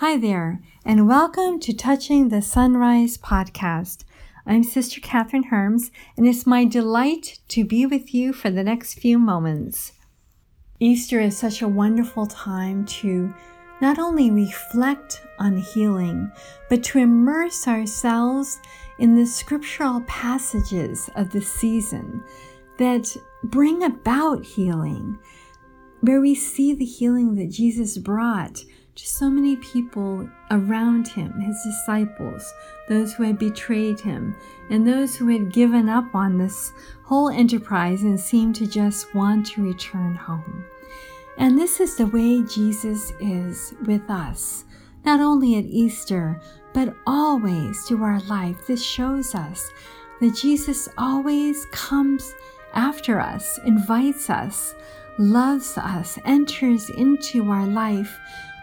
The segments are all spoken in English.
Hi there, and welcome to Touching the Sunrise podcast. I'm Sister Kathryn Hermes, and it's my delight to be with you for the next few moments. Easter is such a wonderful time to not only reflect on healing, but to immerse ourselves in the scriptural passages of the season that bring about healing, where we see the healing that Jesus brought to so many people around him, his disciples, those who had betrayed him, and those who had given up on this whole enterprise and seemed to just want to return home. And this is the way Jesus is with us, not only at Easter, but always through our life. This shows us that Jesus always comes after us, invites us, loves us, enters into our life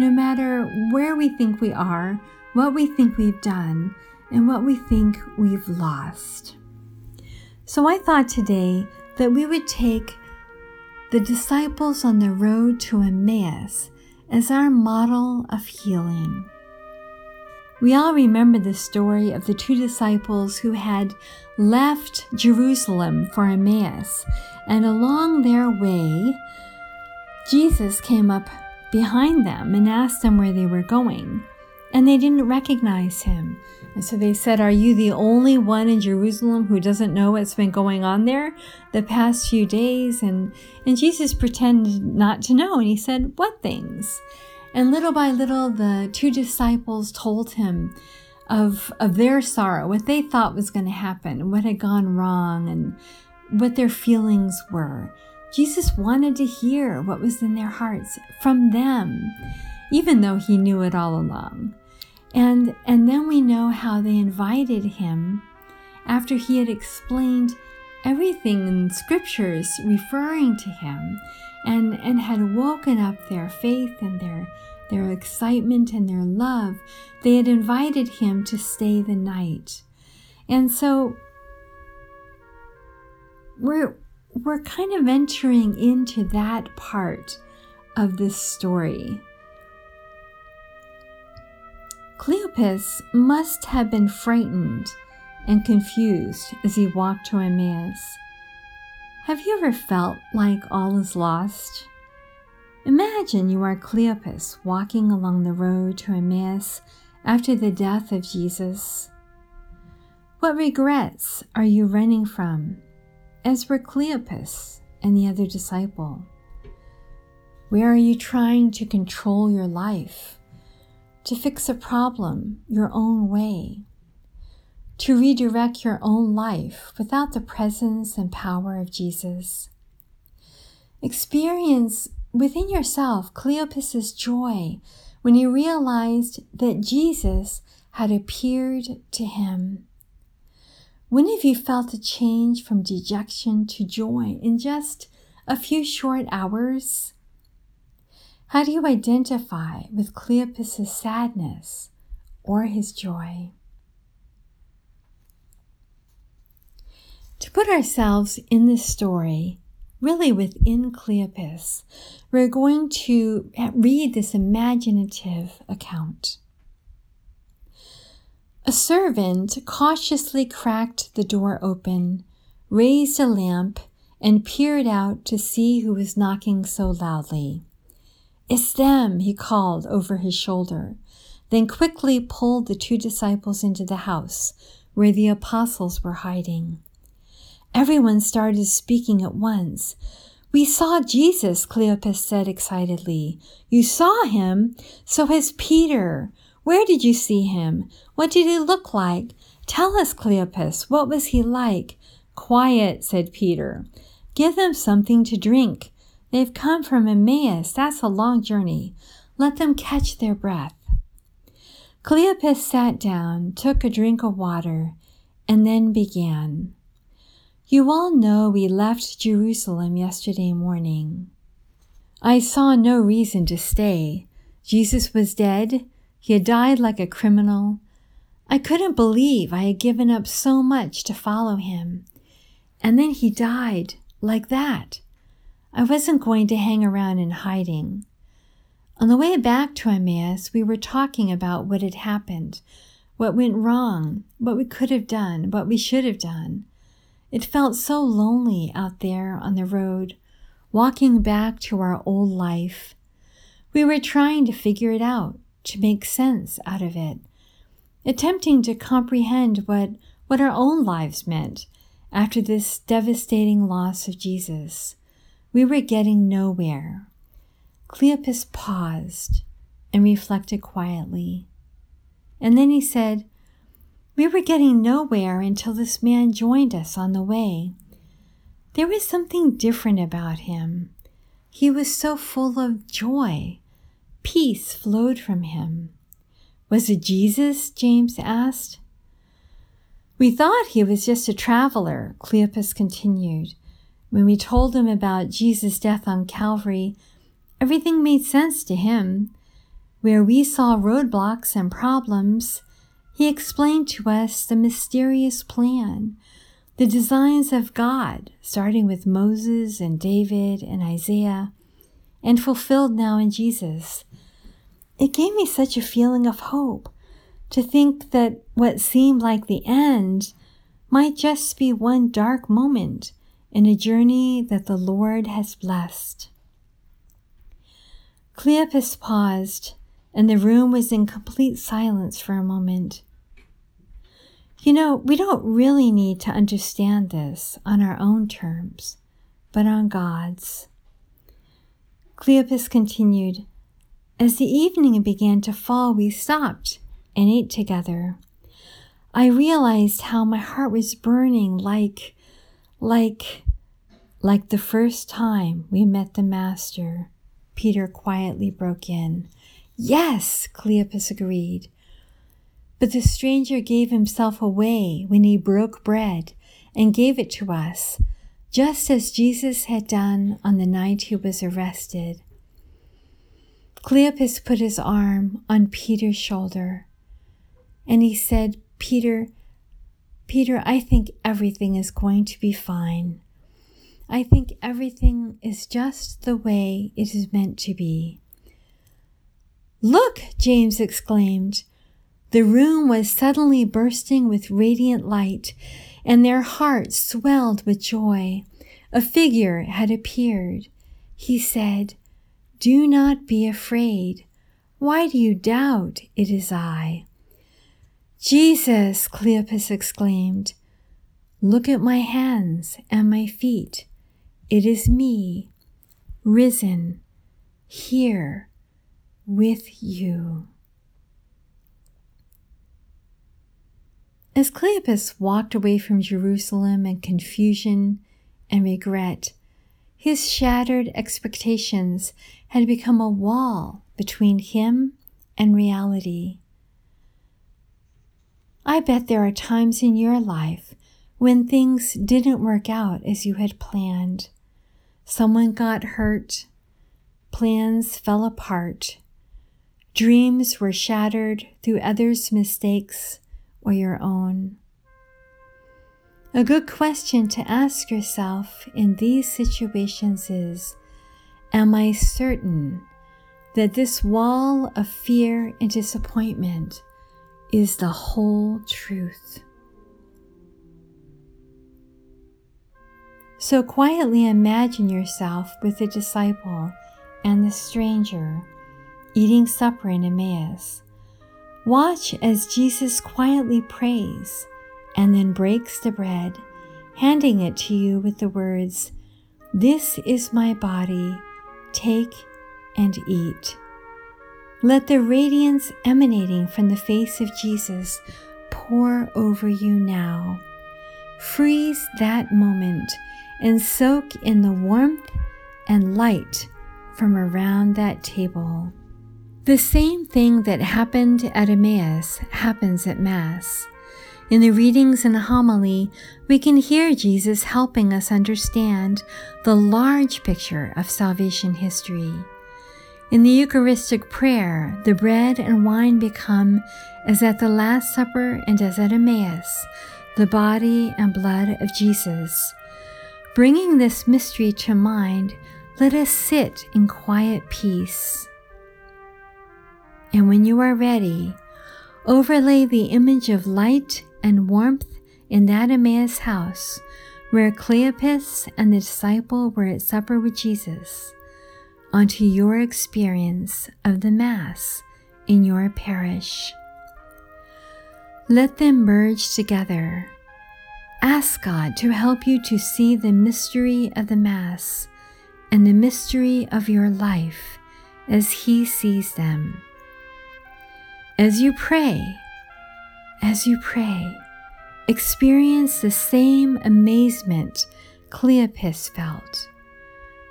no matter where we think we are, what we think we've done, and what we think we've lost. So I thought today that we would take the disciples on the road to Emmaus as our model of healing. We all remember the story of the two disciples who had left Jerusalem for Emmaus, and along their way, Jesus came up behind them and asked them where they were going. And they didn't recognize him. And so they said, Are you the only one in Jerusalem who doesn't know what's been going on there the past few days? And, and Jesus pretended not to know. And he said, What things? And little by little, the two disciples told him of, of their sorrow, what they thought was going to happen, what had gone wrong, and what their feelings were. Jesus wanted to hear what was in their hearts from them, even though he knew it all along. And, and then we know how they invited him after he had explained everything in scriptures referring to him and, and had woken up their faith and their, their excitement and their love. They had invited him to stay the night. And so we're, we're kind of entering into that part of this story. Cleopas must have been frightened and confused as he walked to Emmaus. Have you ever felt like all is lost? Imagine you are Cleopas walking along the road to Emmaus after the death of Jesus. What regrets are you running from? As were Cleopas and the other disciple. Where are you trying to control your life, to fix a problem your own way, to redirect your own life without the presence and power of Jesus? Experience within yourself Cleopas's joy when he realized that Jesus had appeared to him. When have you felt a change from dejection to joy in just a few short hours? How do you identify with Cleopas's sadness or his joy? To put ourselves in this story, really within Cleopas, we're going to read this imaginative account. A servant cautiously cracked the door open, raised a lamp, and peered out to see who was knocking so loudly. It's them, he called over his shoulder, then quickly pulled the two disciples into the house where the apostles were hiding. Everyone started speaking at once. We saw Jesus, Cleopas said excitedly. You saw him? So has Peter. Where did you see him? What did he look like? Tell us, Cleopas, what was he like? Quiet, said Peter. Give them something to drink. They've come from Emmaus. That's a long journey. Let them catch their breath. Cleopas sat down, took a drink of water, and then began. You all know we left Jerusalem yesterday morning. I saw no reason to stay. Jesus was dead. He had died like a criminal. I couldn't believe I had given up so much to follow him. And then he died like that. I wasn't going to hang around in hiding. On the way back to Emmaus, we were talking about what had happened, what went wrong, what we could have done, what we should have done. It felt so lonely out there on the road, walking back to our old life. We were trying to figure it out, to make sense out of it, attempting to comprehend what, what our own lives meant after this devastating loss of Jesus. We were getting nowhere. Cleopas paused and reflected quietly. And then he said, We were getting nowhere until this man joined us on the way. There was something different about him. He was so full of joy. Peace flowed from him. Was it Jesus? James asked. We thought he was just a traveler, Cleopas continued. When we told him about Jesus' death on Calvary, everything made sense to him. Where we saw roadblocks and problems, he explained to us the mysterious plan, the designs of God, starting with Moses and David and Isaiah, and fulfilled now in Jesus. It gave me such a feeling of hope to think that what seemed like the end might just be one dark moment in a journey that the Lord has blessed. Cleopas paused and the room was in complete silence for a moment. You know, we don't really need to understand this on our own terms, but on God's. Cleopas continued, As the evening began to fall, we stopped and ate together. I realized how my heart was burning like, like, like the first time we met the Master. Peter quietly broke in. Yes, Cleopas agreed. But the stranger gave himself away when he broke bread and gave it to us, just as Jesus had done on the night he was arrested. Cleopas put his arm on Peter's shoulder and he said, Peter, Peter, I think everything is going to be fine. I think everything is just the way it is meant to be. Look, James exclaimed. The room was suddenly bursting with radiant light, and their hearts swelled with joy. A figure had appeared. He said, Do not be afraid. Why do you doubt? It is I. Jesus, Cleopas exclaimed, Look at my hands and my feet. It is me, risen, here with you. As Cleopas walked away from Jerusalem in confusion and regret, his shattered expectations had become a wall between him and reality. I bet there are times in your life when things didn't work out as you had planned. Someone got hurt, plans fell apart, Dreams were shattered through others' mistakes or your own. A good question to ask yourself in these situations is Am I certain that this wall of fear and disappointment is the whole truth? So quietly imagine yourself with the disciple and the stranger eating supper in Emmaus. Watch as Jesus quietly prays and then breaks the bread, handing it to you with the words, This is my body, take and eat. Let the radiance emanating from the face of Jesus pour over you now. Freeze that moment and soak in the warmth and light from around that table. The same thing that happened at Emmaus happens at Mass. In the readings and homily, we can hear Jesus helping us understand the large picture of salvation history. In the Eucharistic prayer, the bread and wine become, as at the Last Supper and as at Emmaus, the body and blood of Jesus. Bringing this mystery to mind, let us sit in quiet peace. And when you are ready, overlay the image of light and warmth in that Emmaus house where Cleopas and the disciple were at supper with Jesus onto your experience of the Mass in your parish. Let them merge together. Ask God to help you to see the mystery of the Mass and the mystery of your life as He sees them. As you pray, as you pray, experience the same amazement Cleopas felt.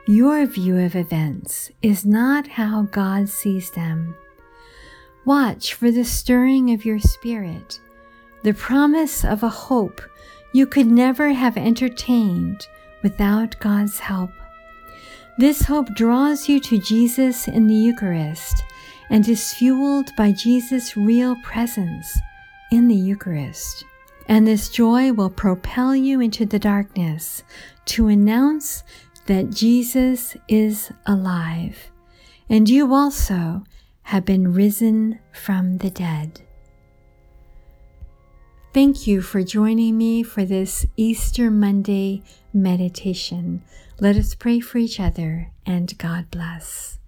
Your view of events is not how God sees them. Watch for the stirring of your spirit, the promise of a hope you could never have entertained without God's help. This hope draws you to Jesus in the Eucharist and is fueled by Jesus' real presence in the Eucharist and this joy will propel you into the darkness to announce that Jesus is alive, and you also have been risen from the dead. Thank you for joining me for this Easter Monday meditation. Let us pray for each other and God bless.